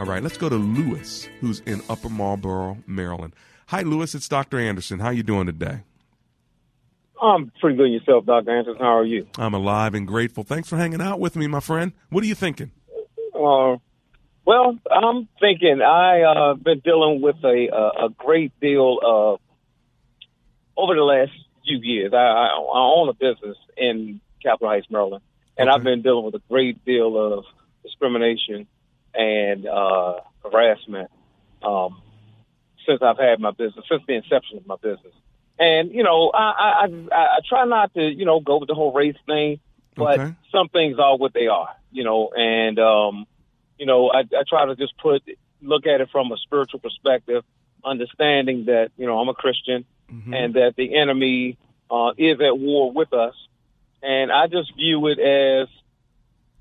All right, let's go to Lewis, who's in Upper Marlboro, Maryland. Hi, Lewis. It's Dr. Anderson. How you doing today? I'm pretty good yourself, Dr. Anderson. How are you? I'm alive and grateful. Thanks for hanging out with me, my friend. What are you thinking? Uh, well, I'm thinking I uh, been dealing with a a great deal of over the last few years. I, I, I own a business in Capitol Heights, Maryland, and Okay. I've been dealing with a great deal of discrimination and uh, harassment um, since I've had my business, since the inception of my business. And you know, I I, I, I try not to you know go with the whole race thing, but Okay. some things are what they are, you know, and um, you know, I, I try to just put look at it from a spiritual perspective, understanding that you know I'm a Christian Mhm. and that the enemy uh, is at war with us, and I just view it as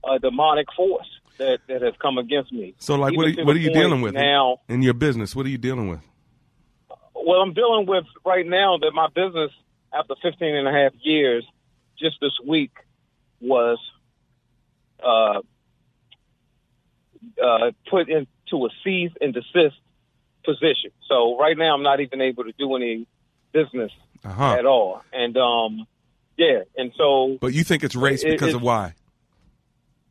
a demonic force that that has come against me. So, like, what are, you- what are you dealing with now? in your business? What are you dealing with? Well, I'm dealing with right now that my business, after 15 and a half years, just this week was uh, uh, put into a cease and desist position. So right now, I'm not even able to do any business Uh huh. at all. And um, yeah, and so But you think it's race It- because it's- of why?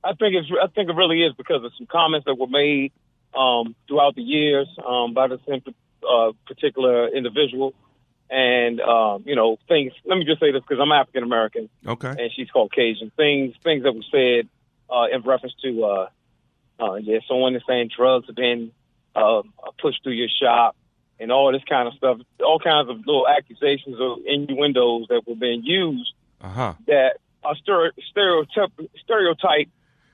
I think it's I think it really is because of some comments that were made um, throughout the years um, by the same uh, particular individual, and um, you know things. Let me just say this because I'm African American Okay. and she's Caucasian. Things things that were said uh, in reference to uh, uh, yeah, someone is saying drugs have been uh, pushed through your shop and all this kind of stuff. All kinds of little accusations or innuendos that were being used Uh huh. that are stere- stereotype stereotype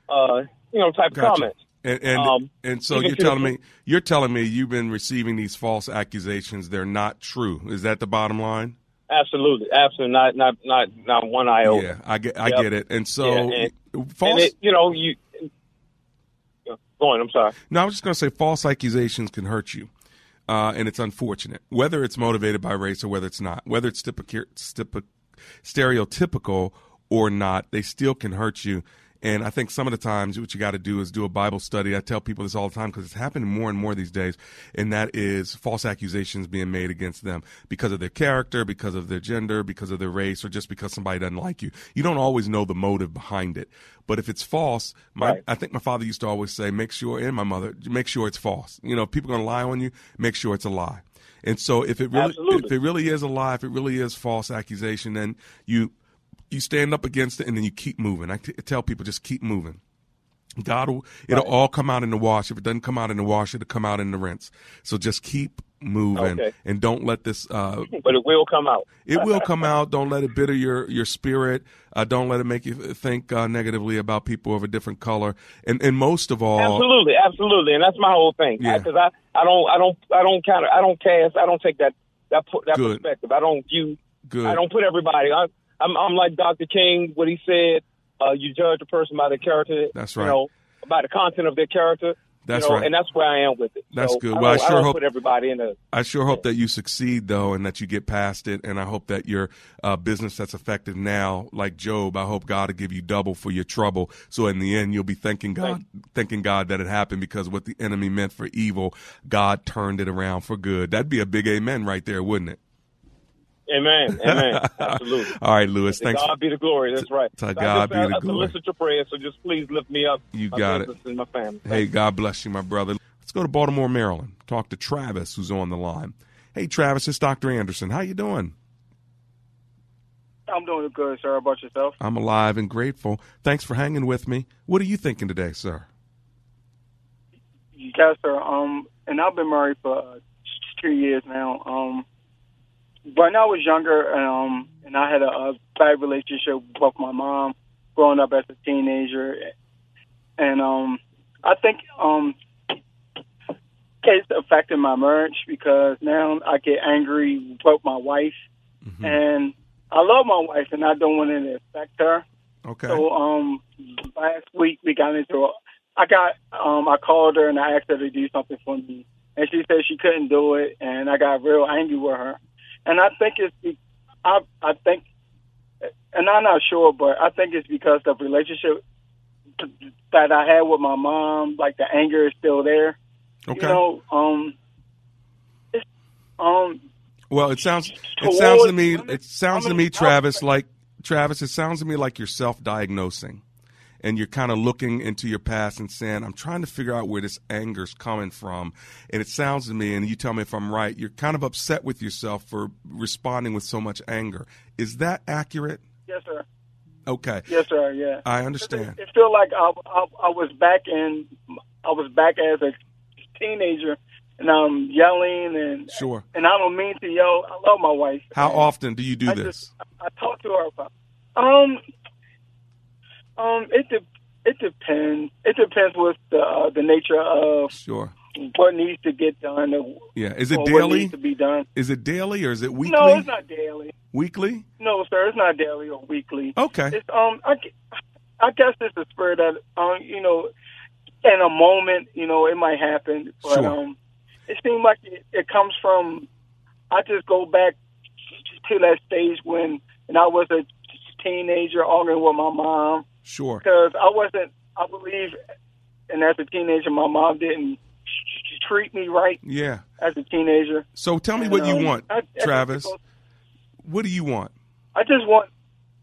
uh, you know type Gotcha. comments. And and, Um, and so you're telling me you're telling me you've been receiving these false accusations. They're not true. Is that the bottom line? Absolutely, absolutely, not not not not one iota. Yeah, I get I Yep. get it. And so Yeah, false. And it, you know, you. Go on. I'm sorry. No, I was just going to say false accusations can hurt you. Uh, and it's unfortunate, whether it's motivated by race or whether it's not, whether it's typical, typical, stereotypical or not, they still can hurt you. And I think some of the times what you got to do is do a Bible study. I tell people this all the time because it's happening more and more these days. And that is false accusations being made against them because of their character, because of their gender, because of their race, or just because somebody doesn't like you. You don't always know the motive behind it. But if it's false, my, Right. I think my father used to always say, make sure, and my mother, make sure it's false. You know, if people are going to lie on you, make sure it's a lie. And so if it really, Absolutely. if it really is a lie, if it really is false accusation, then you, you stand up against it and then you keep moving. I t- tell people just keep moving. God will, it'll all come out in the wash. If it doesn't come out in the wash, it'll come out in the rinse. So just keep moving Okay. and don't let this, uh, But it will come out. it will come out. Don't let it bitter your your spirit. Uh, don't let it make you think uh, negatively about people of a different color. And and most of all, Absolutely, absolutely, and that's my whole thing. Yeah. Because I, I don't, I don't, I don't kind of, I don't cast, I don't take that that that Good. perspective. I don't view, good. I don't put everybody. I, I'm, I'm like Dr. King. What he said, uh, you judge a person by their character. That's right. You know, by the content of their character. That's you know, right. And that's where I am with it. That's So good. Well, I don't, sure don't hope- everybody in a. I sure hope that you succeed though, and that you get past it. And I hope that your uh, business that's affected now, like Job, I hope God will give you double for your trouble. So in the end, you'll be thanking God, thanking God that it happened because what the enemy meant for evil, God turned it around for good. That'd be a big amen right there, wouldn't it? Amen. Amen. Absolutely. All right, Lewis. To Thanks. God be the glory. That's right. to So I God just, be the I, glory. I solicit your prayers, so just please lift me up. You my got it. business And my family. Hey, God bless you, my brother. Let's go to Baltimore, Maryland. talk to Travis, who's on the line. Hey, Travis, it's Dr. Anderson. How you doing? I'm doing good, sir. How about yourself? I'm alive and grateful. Thanks for hanging with me. What are you thinking today, sir? Yes, sir. Um, and I've been married for uh, two years now. Um, when I was younger, um, and I had a, a bad relationship with my mom growing up as a teenager, and um, I think um, it's affecting my marriage because now I get angry with my wife, mm-hmm. and I love my wife, and I don't want it to affect her. Okay. So um, last week we got into. A, I got um, I called her and I asked her to do something for me, and she said she couldn't do it, and I got real angry with her, and I think it's I I think, and I'm not sure, but I think it's because the relationship that I had with my mom, like the anger is still there. Okay. You know, um, um, well, it sounds it sounds to me it sounds to me, Travis, like Travis. It sounds to me like you're self-diagnosing, and you're kind of looking into your past and saying, "I'm trying to figure out where this anger's coming from." And it sounds to me, and you tell me if I'm right. You're kind of upset with yourself for responding with so much anger. Is that accurate? Yes, sir. Okay. Yes, sir. Yeah. I understand. It, it feel like I, I, I was back in I was back as a teenager and I'm yelling and sure. And I don't mean to yell. I love my wife. How often do you do I this? Just, I, I talk to her about. Um, um, it de- it depends. It depends with the uh, the nature of sure what needs to get done. Or, yeah, is it daily? What needs to be done? Is it daily or is it weekly? No, it's not daily. Weekly? No, sir, it's not daily or weekly. Okay. It's um, I, I guess it's a spirit that um, you know, in a moment, you know, it might happen, but Sure. um, it seems like it, it comes from. I just go back to that stage when, and I was a teenager arguing with my mom Sure. because I wasn't. I believe, and as a teenager, my mom didn't treat me right Yeah. as a teenager. So tell me And, what you um, want, I- Travis. What do you want? I just want.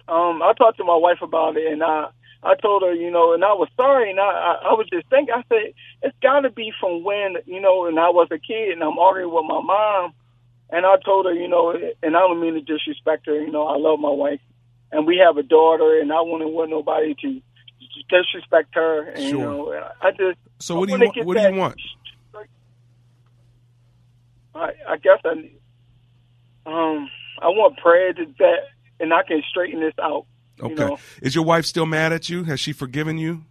Um, I talked to my wife about it, and I I told her, you know, and I was sorry, and I I, I was just thinking. I said it's got to be from when you know, and I was a kid, and I'm arguing with my mom, and I told her, you know, and I don't mean to disrespect her. You know, I love my wife, and we have a daughter, and I wouldn't want nobody to disrespect her. And, Sure. You know, I just So I what do you want? What do you want? I, I guess I, um, I want prayer to that, and I can straighten this out. you Okay. know. Is your wife still mad at you? Has she forgiven you?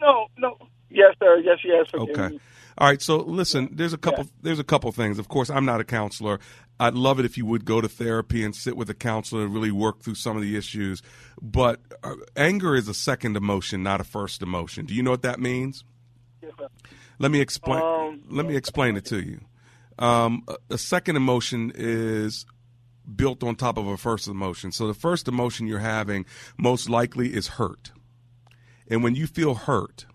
No, no. Yes, sir. Yes, yes. forgive Okay. me. All right. So listen, there's a couple. Yeah. There's a couple things. Of course, I'm not a counselor. I'd love it if you would go to therapy and sit with a counselor and really work through some of the issues. But uh, anger is a second emotion, not a first emotion. Do you know what that means? Yes. Let me explain. Um, let me explain it to you. Um, a second emotion is built on top of a first emotion. So the first emotion you're having most likely is hurt, and when you feel hurt,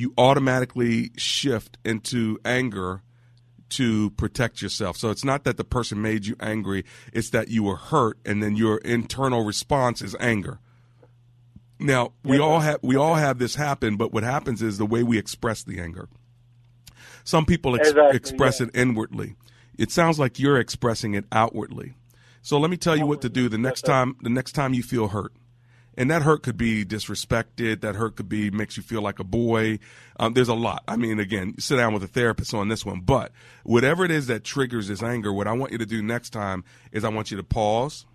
you automatically shift into anger to protect yourself. So it's not that the person made you angry; it's that you were hurt, and then your internal response is anger. Now we all have we all have this happen, but what happens is the way we express the anger. Some people ex- Exactly, express yeah. it inwardly. It sounds like you're expressing it outwardly. So let me tell you what to do the next time. The next time you feel hurt, and that hurt could be disrespected. That hurt could be makes you feel like a boy. Um, there's a lot. I mean, again, sit down with a therapist on this one. But whatever it is that triggers this anger, what I want you to do next time is I want you to pause,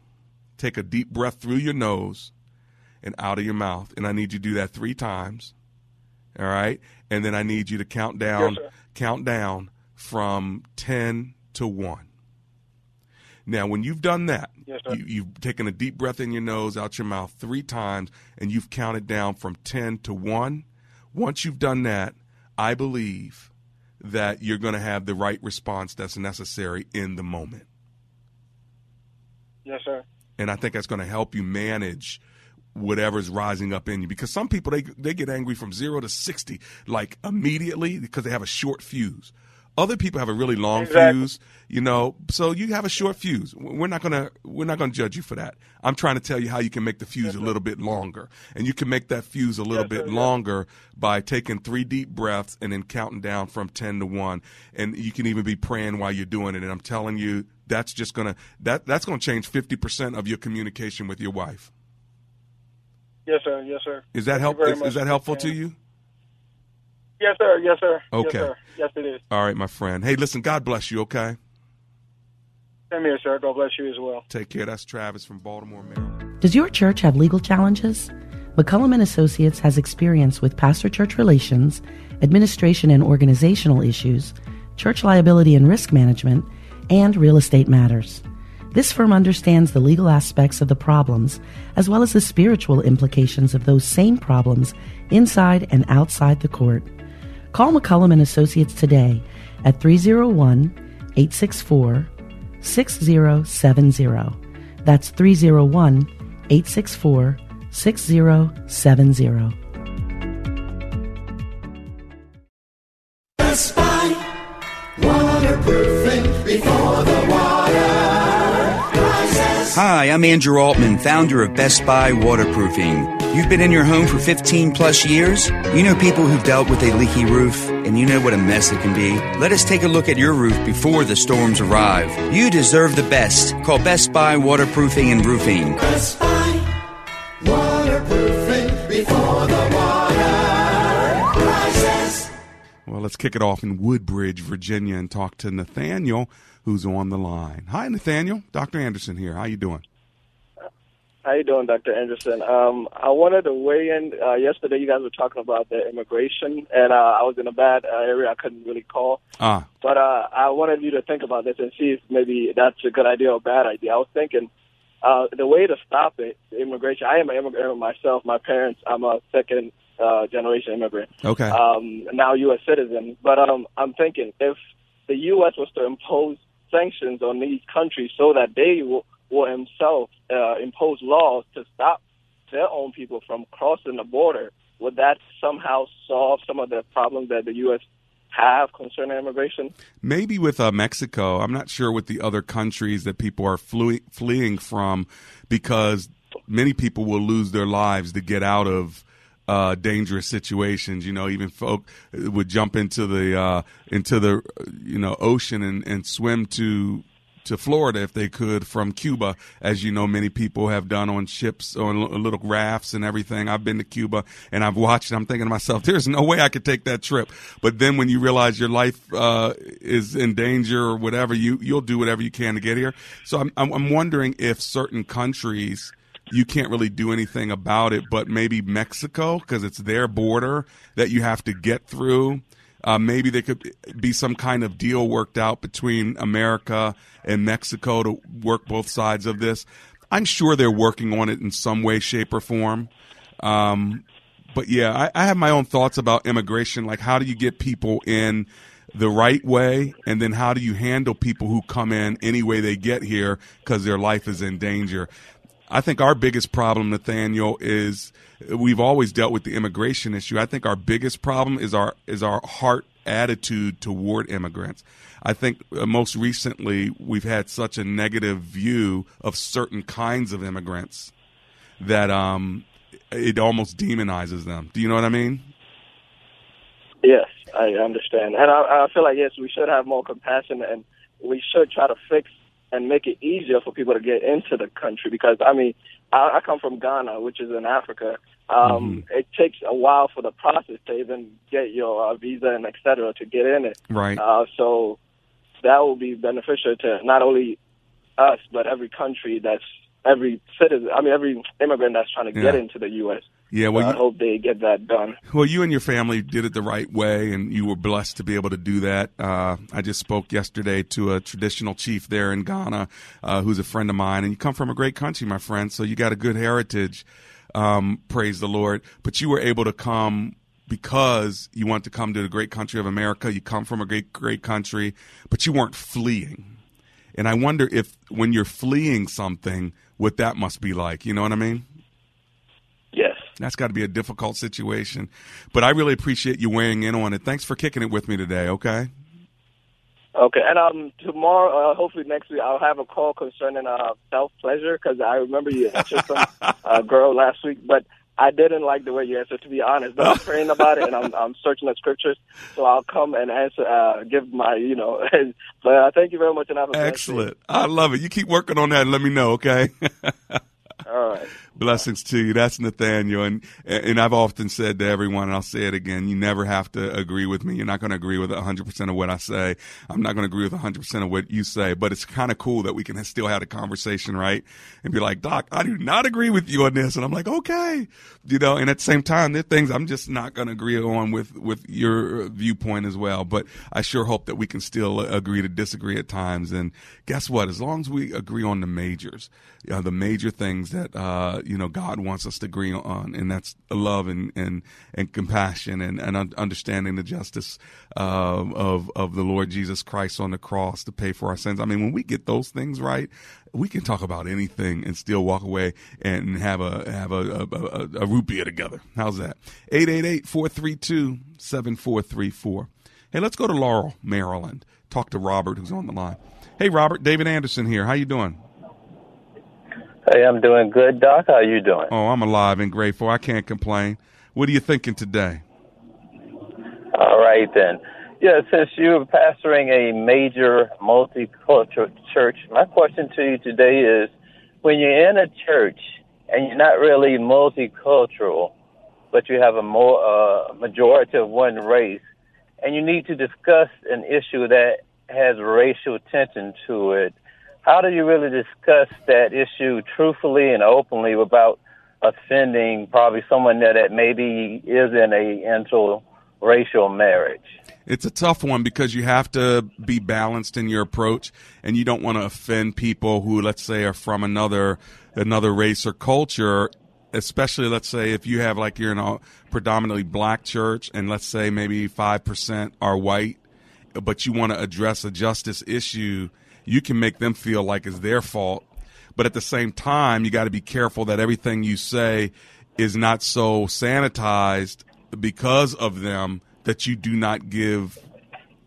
take a deep breath through your nose and out of your mouth, and I need you to do that three times. All right, and then I need you to count down, Yes, count down from ten to one. Now, when you've done that, Yes, you, you've taken a deep breath in your nose, out your mouth three times, and you've counted down from 10 to 1. Once you've done that, I believe that you're going to have the right response that's necessary in the moment. Yes, sir. And I think that's going to help you manage whatever's rising up in you because some people they they get angry from 0 to 60 like immediately because they have a short fuse. Other people have a really long Exactly. fuse, you know. So you have a short fuse. We're not gonna we're not gonna judge you for that. I'm trying to tell you how you can make the fuse a little bit longer, and you can make that fuse a little Yes, bit sir, yes. longer by taking three deep breaths and then counting down from ten to one. And you can even be praying while you're doing it. And I'm telling you, that's just gonna that that's gonna change fifty percent of your communication with your wife. Yes, sir. Yes, sir. Is that help? Is, is that helpful to you? Yes, sir. Yes, sir. Okay. Yes, sir. Yes, it is. All right, my friend. Hey, listen, God bless you, okay? Same here, sir. God bless you as well. Take care. That's Travis from Baltimore, Maryland. Does your church have legal challenges? McCullum and Associates has experience with pastor church relations, administration and organizational issues, church liability and risk management, and real estate matters. This firm understands the legal aspects of the problems as well as the spiritual implications of those same problems inside and outside the court. Call McCullum and Associates today at 301-864-6070. That's 301-864-6070. Best Buy waterproofing before the water rises. Hi, I'm Andrew Altman, founder of Best Buy Waterproofing. You've been in your home for 15 plus years? You know people who've dealt with a leaky roof, and you know what a mess it can be. Let us take a look at your roof before the storms arrive. You deserve the best. Call Best Buy Waterproofing and Roofing. Best Buy waterproofing before the water rises. Well, let's kick it off in Woodbridge, Virginia, and talk to Nathaniel, who's on the line. Hi, Nathaniel. Dr. Anderson here. How you doing? How you doing, Dr. Anderson? Um, I wanted to weigh in. Uh, yesterday, you guys were talking about the immigration, and uh, I was in a bad uh, area. I couldn't really call. Ah, But uh, I wanted you to think about this and see if maybe that's a good idea or bad idea. I was thinking uh, the way to stop it, immigration. I am an immigrant myself. My parents, I'm a second uh, generation immigrant. okay. Um, now U.S. citizen. But um, I'm thinking if the U.S. was to impose sanctions on these countries so that they will, will themselves uh, impose laws to stop their own people from crossing the border, would that somehow solve some of the problems that the U.S. have concerning immigration? Maybe with uh, Mexico. I'm not sure with the other countries that people are flee- fleeing from because many people will lose their lives to get out of uh, dangerous situations. You know, even folk would jump into the uh, into the you know ocean and, and swim to to Florida if they could from Cuba, as you know, many people have done on ships, on little rafts and everything. I've been to Cuba and I've watched. I'm thinking to myself, there's no way I could take that trip. But then when you realize your life uh, is in danger or whatever, you you'll do whatever you can to get here. So I'm I'm, I'm wondering if certain countries you can't really do anything about it, but maybe Mexico because it's their border that you have to get through. Uh, maybe there could be some kind of deal worked out between America and Mexico to work both sides of this. I'm sure they're working on it in some way, shape, or form. Um, but yeah, I, I have my own thoughts about immigration. Like, how do you get people in the right way, and then how do you handle people who come in any way they get here because their life is in danger? I think our biggest problem, Nathaniel, is we've always dealt with the immigration issue. I think our biggest problem is our is our heart attitude toward immigrants. I think uh, most recently we've had such a negative view of certain kinds of immigrants that um, it almost demonizes them. Do you know what I mean? Yes, I understand, and I, I feel like yes, we should have more compassion, and we should try to fix and make it easier for people to get into the country. Because I mean, I, I come from Ghana, which is in Africa. Um, It takes a while for the process to even get your uh, visa and et cetera to get in it. Right. Uh, so that will be beneficial to not only us but every country that's every citizen. I mean, every immigrant that's trying to get into the U.S. Yeah, well, I you- hope they get that done. Well, you and your family did it the right way, and you were blessed to be able to do that. Uh, I just spoke yesterday to a traditional chief there in Ghana, uh, who's a friend of mine, and you come from a great country, my friend. So you got a good heritage. Um, praise the Lord. But you were able to come because you want to come to the great country of America. You come from a great, great country, but you weren't fleeing. And I wonder if when you're fleeing something, what that must be like. You know what I mean? That's got to be a difficult situation. But I really appreciate you weighing in on it. Thanks for kicking it with me today, okay? Okay, and um, tomorrow, uh, hopefully next week, I'll have a call concerning uh, self pleasure because I remember you answered some uh, girl last week, but I didn't like the way you answered, to be honest. But I'm praying about it, and I'm I'm searching the scriptures, so I'll come and answer, uh, give my, you know. but uh, thank you very much, and have a. Excellent. I love it. You keep working on that and let me know, okay? All right. Blessings to you. That's Nathaniel. And, and I've often said to everyone, and I'll say it again, you never have to agree with me. You're not going to agree with 100% of what I say. I'm not going to agree with 100% of what you say, but it's kind of cool that we can still have a conversation, right? And be like, Doc, I do not agree with you on this. And I'm like, okay. You know, and at the same time, there are things I'm just not going to agree on with, with your viewpoint as well. But I sure hope that we can still agree to disagree at times. And guess what? As long as we agree on the majors, you know, the major things that, uh, you know, God wants us to agree on, and that's love and and, and compassion and, and understanding the justice uh, of of the Lord Jesus Christ on the cross to pay for our sins. I mean, when we get those things right, we can talk about anything and still walk away and have a have a, a, a, a root beer together. How's that? 888-432-7434. Hey, let's go to Laurel, Maryland. Talk to Robert, who's on the line. Hey, Robert, David Anderson here. How you doing? Hey, I'm doing good, Doc. How you doing? Oh, I'm alive and grateful. I can't complain. What are you thinking today? All right then. Yeah, since you're pastoring a major multicultural church, my question to you today is when you're in a church and you're not really multicultural, but you have a more uh, majority of one race, and you need to discuss an issue that has racial tension to it, how do you really discuss that issue truthfully and openly without offending probably someone that, that maybe is in a interracial marriage? It's a tough one because you have to be balanced in your approach and you don't want to offend people who let's say are from another another race or culture especially let's say if you have like you're in a predominantly black church and let's say maybe 5% are white but you want to address a justice issue you can make them feel like it's their fault. But at the same time, you got to be careful that everything you say is not so sanitized because of them that you do not give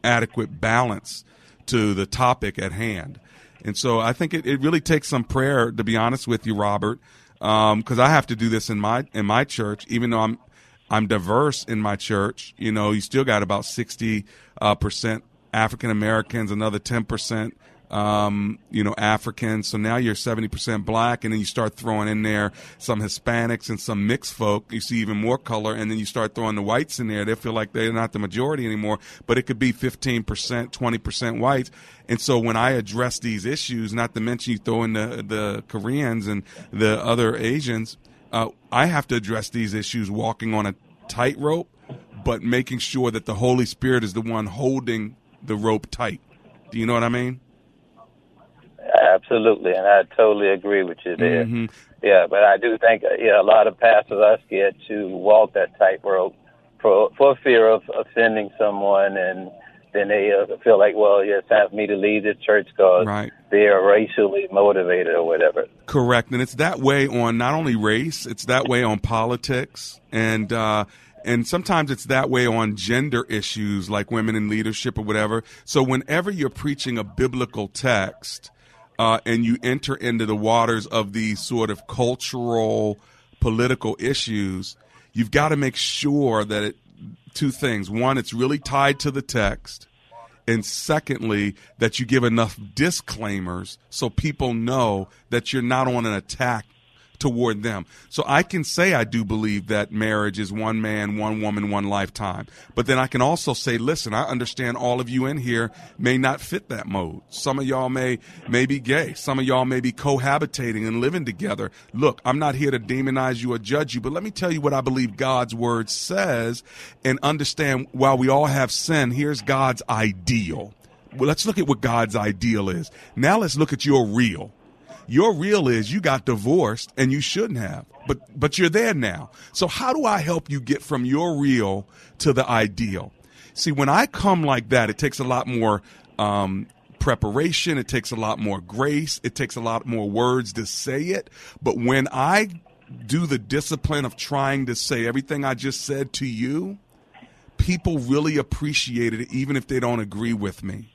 adequate balance to the topic at hand. And so I think it, it really takes some prayer, to be honest with you, Robert, because um, I have to do this in my in my church, even though I'm I'm diverse in my church. You know, you still got about sixty uh, percent African Americans, another ten percent um, you know, Africans. So now you're 70% black, and then you start throwing in there some Hispanics and some mixed folk. You see even more color, and then you start throwing the whites in there. They feel like they're not the majority anymore, but it could be 15%, 20% whites. And so when I address these issues, not to mention you throw in the, the Koreans and the other Asians, uh, I have to address these issues walking on a tightrope, but making sure that the Holy Spirit is the one holding the rope tight. Do you know what I mean? Absolutely, and I totally agree with you there. Mm-hmm. Yeah, but I do think uh, yeah, a lot of pastors are scared to walk that tightrope for for fear of offending someone, and then they uh, feel like, well, yeah, it's time for me to leave this church because right. they are racially motivated or whatever. Correct, and it's that way on not only race, it's that way on politics, and uh, and sometimes it's that way on gender issues like women in leadership or whatever. So whenever you're preaching a biblical text uh, and you enter into the waters of these sort of cultural, political issues, you've got to make sure that it, two things. One, it's really tied to the text. And secondly, that you give enough disclaimers so people know that you're not on an attack toward them. So I can say I do believe that marriage is one man, one woman, one lifetime. But then I can also say, listen, I understand all of you in here may not fit that mode. Some of y'all may, may be gay. Some of y'all may be cohabitating and living together. Look, I'm not here to demonize you or judge you, but let me tell you what I believe God's word says and understand while we all have sin, here's God's ideal. Well, let's look at what God's ideal is. Now let's look at your real. Your real is you got divorced and you shouldn't have, but but you're there now. So how do I help you get from your real to the ideal? See, when I come like that, it takes a lot more um, preparation. It takes a lot more grace. It takes a lot more words to say it. But when I do the discipline of trying to say everything I just said to you, people really appreciate it, even if they don't agree with me.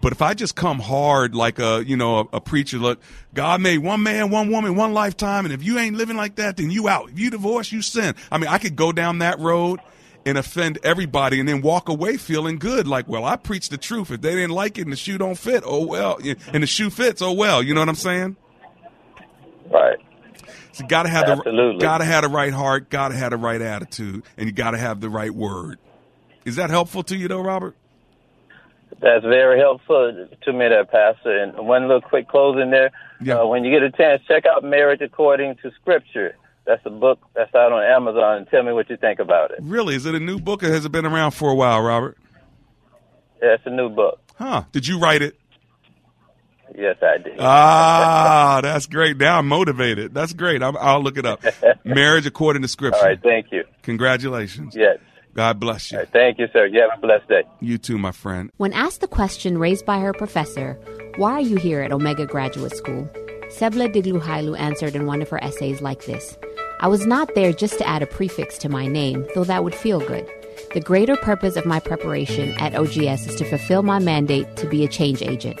But if I just come hard like a you know a, a, preacher, look, God made one man, one woman, one lifetime, and if you ain't living like that, then you out. If you divorce, you sin. I mean, I could go down that road and offend everybody and then walk away feeling good. Like well i preached the truth. If they didn't like it and the shoe don't fit oh well and the shoe fits oh well. You know what i'm saying? Right. So you gotta have Absolutely. the gotta have the right heart gotta have the right attitude and you gotta have the right word. Is that helpful to you though robert that's very helpful to me, there, Pastor. And one little quick closing there. Yeah. Uh, when you get a chance, check out Marriage According to Scripture. That's a book that's out on Amazon. And tell me what you think about it. Really? Is it a new book or has it been around for a while, Robert? Yeah, it's a new book. Huh. Did you write it? Yes, I did. Ah, that's great. Now I'm motivated. That's great. i will look it up. Marriage According to Scripture. All right. Thank you. Congratulations. Yes. God bless you. Right, thank you, sir. You have a blessed day. You too, my friend. When asked the question raised by her professor, why are you here at Omega Graduate School? Sebla Digluhailu answered in one of her essays like this I was not there just to add a prefix to my name, though that would feel good. The greater purpose of my preparation at OGS is to fulfill my mandate to be a change agent.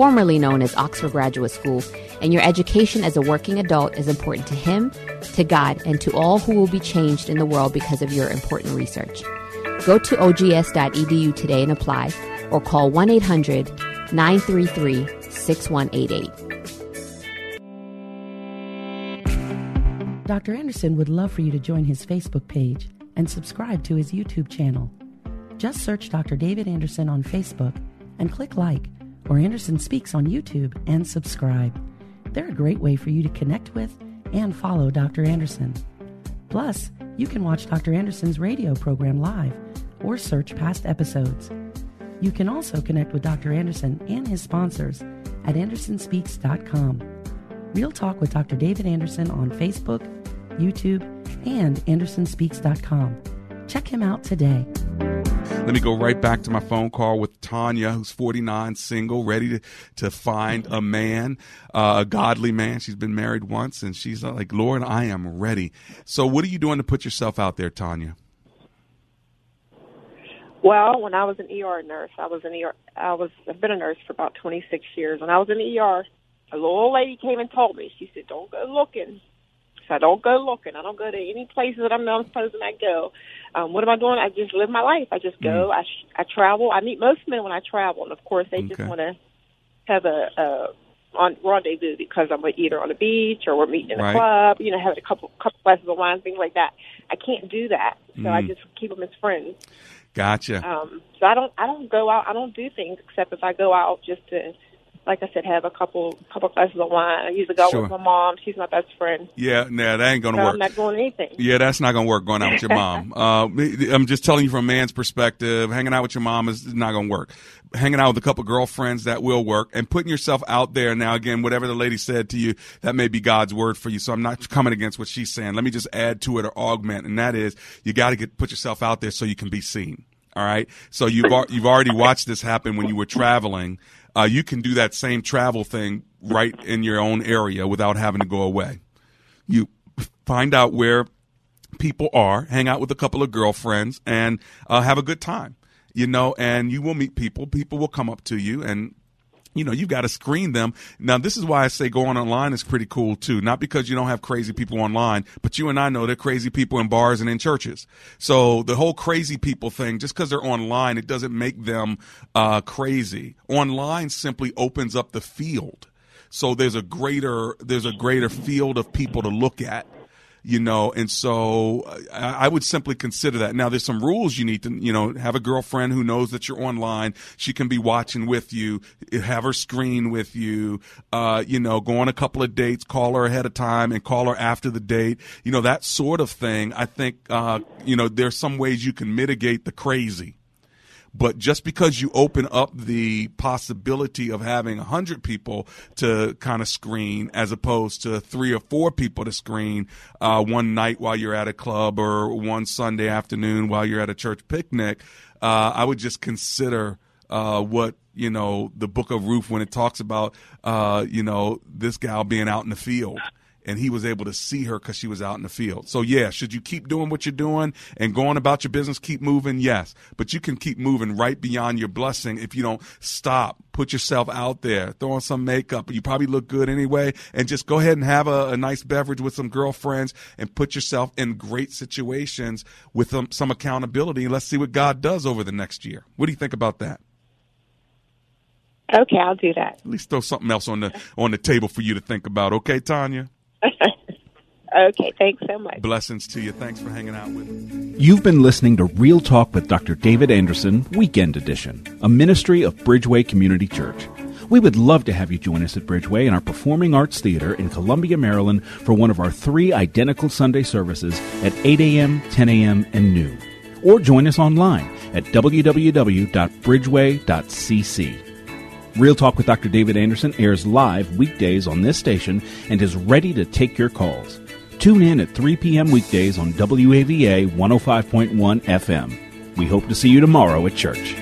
formerly known as Oxford Graduate School, and your education as a working adult is important to him, to God, and to all who will be changed in the world because of your important research. Go to ogs.edu today and apply, or call 1 800 933 6188. Dr. Anderson would love for you to join his Facebook page and subscribe to his YouTube channel. Just search Dr. David Anderson on Facebook and click like or Anderson Speaks on YouTube and subscribe. They're a great way for you to connect with and follow Dr. Anderson. Plus, you can watch Dr. Anderson's radio program live or search past episodes. You can also connect with Dr. Anderson and his sponsors at AndersonSpeaks.com. Real Talk with Dr. David Anderson on Facebook, YouTube, and AndersonSpeaks.com. Check him out today. Let me go right back to my phone call with Tanya, who's 49, single, ready to, to find a man, uh, a godly man. She's been married once, and she's like, Lord, I am ready. So, what are you doing to put yourself out there, Tanya? Well, when I was an ER nurse, I was an ER. I was I've been a nurse for about 26 years. When I was in the ER, a little lady came and told me. She said, "Don't go looking." So I don't go looking. I don't go to any places that I'm not supposed to go. Um, what am I doing? I just live my life. I just go. Mm. I sh- I travel. I meet most men when I travel, and of course they okay. just want to have a, a on rendezvous because I'm either on the beach or we're meeting in a right. club. You know, having a couple couple glasses of wine, things like that. I can't do that, so mm. I just keep them as friends. Gotcha. Um, so I don't I don't go out. I don't do things except if I go out just to like I said, have a couple couple glasses of wine. I usually go sure. with my mom. She's my best friend. Yeah, nah, that ain't gonna so work. I'm not doing anything. Yeah, that's not gonna work. Going out with your mom. uh, I'm just telling you from a man's perspective. Hanging out with your mom is not gonna work. Hanging out with a couple girlfriends that will work, and putting yourself out there. Now, again, whatever the lady said to you, that may be God's word for you. So I'm not coming against what she's saying. Let me just add to it or augment, and that is you got to get put yourself out there so you can be seen. All right. So you've you've already watched this happen when you were traveling uh, you can do that same travel thing right in your own area without having to go away. You find out where people are, hang out with a couple of girlfriends, and uh, have a good time. You know, and you will meet people. People will come up to you and you know, you've got to screen them. Now, this is why I say going online is pretty cool too. Not because you don't have crazy people online, but you and I know they're crazy people in bars and in churches. So the whole crazy people thing, just because they're online, it doesn't make them uh, crazy. Online simply opens up the field. So there's a greater there's a greater field of people to look at you know, and so I, I would simply consider that. Now, there's some rules you need to, you know, have a girlfriend who knows that you're online. She can be watching with you, have her screen with you, uh, you know, go on a couple of dates, call her ahead of time and call her after the date, you know, that sort of thing. I think, uh, you know, there's some ways you can mitigate the crazy But just because you open up the possibility of having 100 people to kind of screen as opposed to three or four people to screen uh, one night while you're at a club or one Sunday afternoon while you're at a church picnic, uh, I would just consider uh, what you know the book of Ruth when it talks about uh, you know this gal being out in the field and he was able to see her because she was out in the field. So yeah, should you keep doing what you're doing and going about your business, keep moving? Yes, but you can keep moving right beyond your blessing if you don't stop. Put yourself out there, throw on some makeup. You probably look good anyway, and just go ahead and have a, a nice beverage with some girlfriends and put yourself in great situations with some, some accountability. Let's see what God does over the next year. What do you think about that? Okay, I'll do that. At least throw something else on the on the table for you to think about. Okay, Tanya. Okay, thanks so much. Blessings to you. Thanks for hanging out with me. You've been listening to Real Talk with Dr. David Anderson, Weekend Edition, a ministry of Bridgeway Community Church. We would love to have you join us at Bridgeway in our Performing Arts Theater in Columbia, Maryland for one of our three identical Sunday services at 8 a.m., 10 a.m., and noon. Or join us online at www.bridgeway.cc. Real Talk with Dr. David Anderson airs live weekdays on this station and is ready to take your calls. Tune in at 3 p.m. weekdays on WAVA 105.1 FM. We hope to see you tomorrow at church.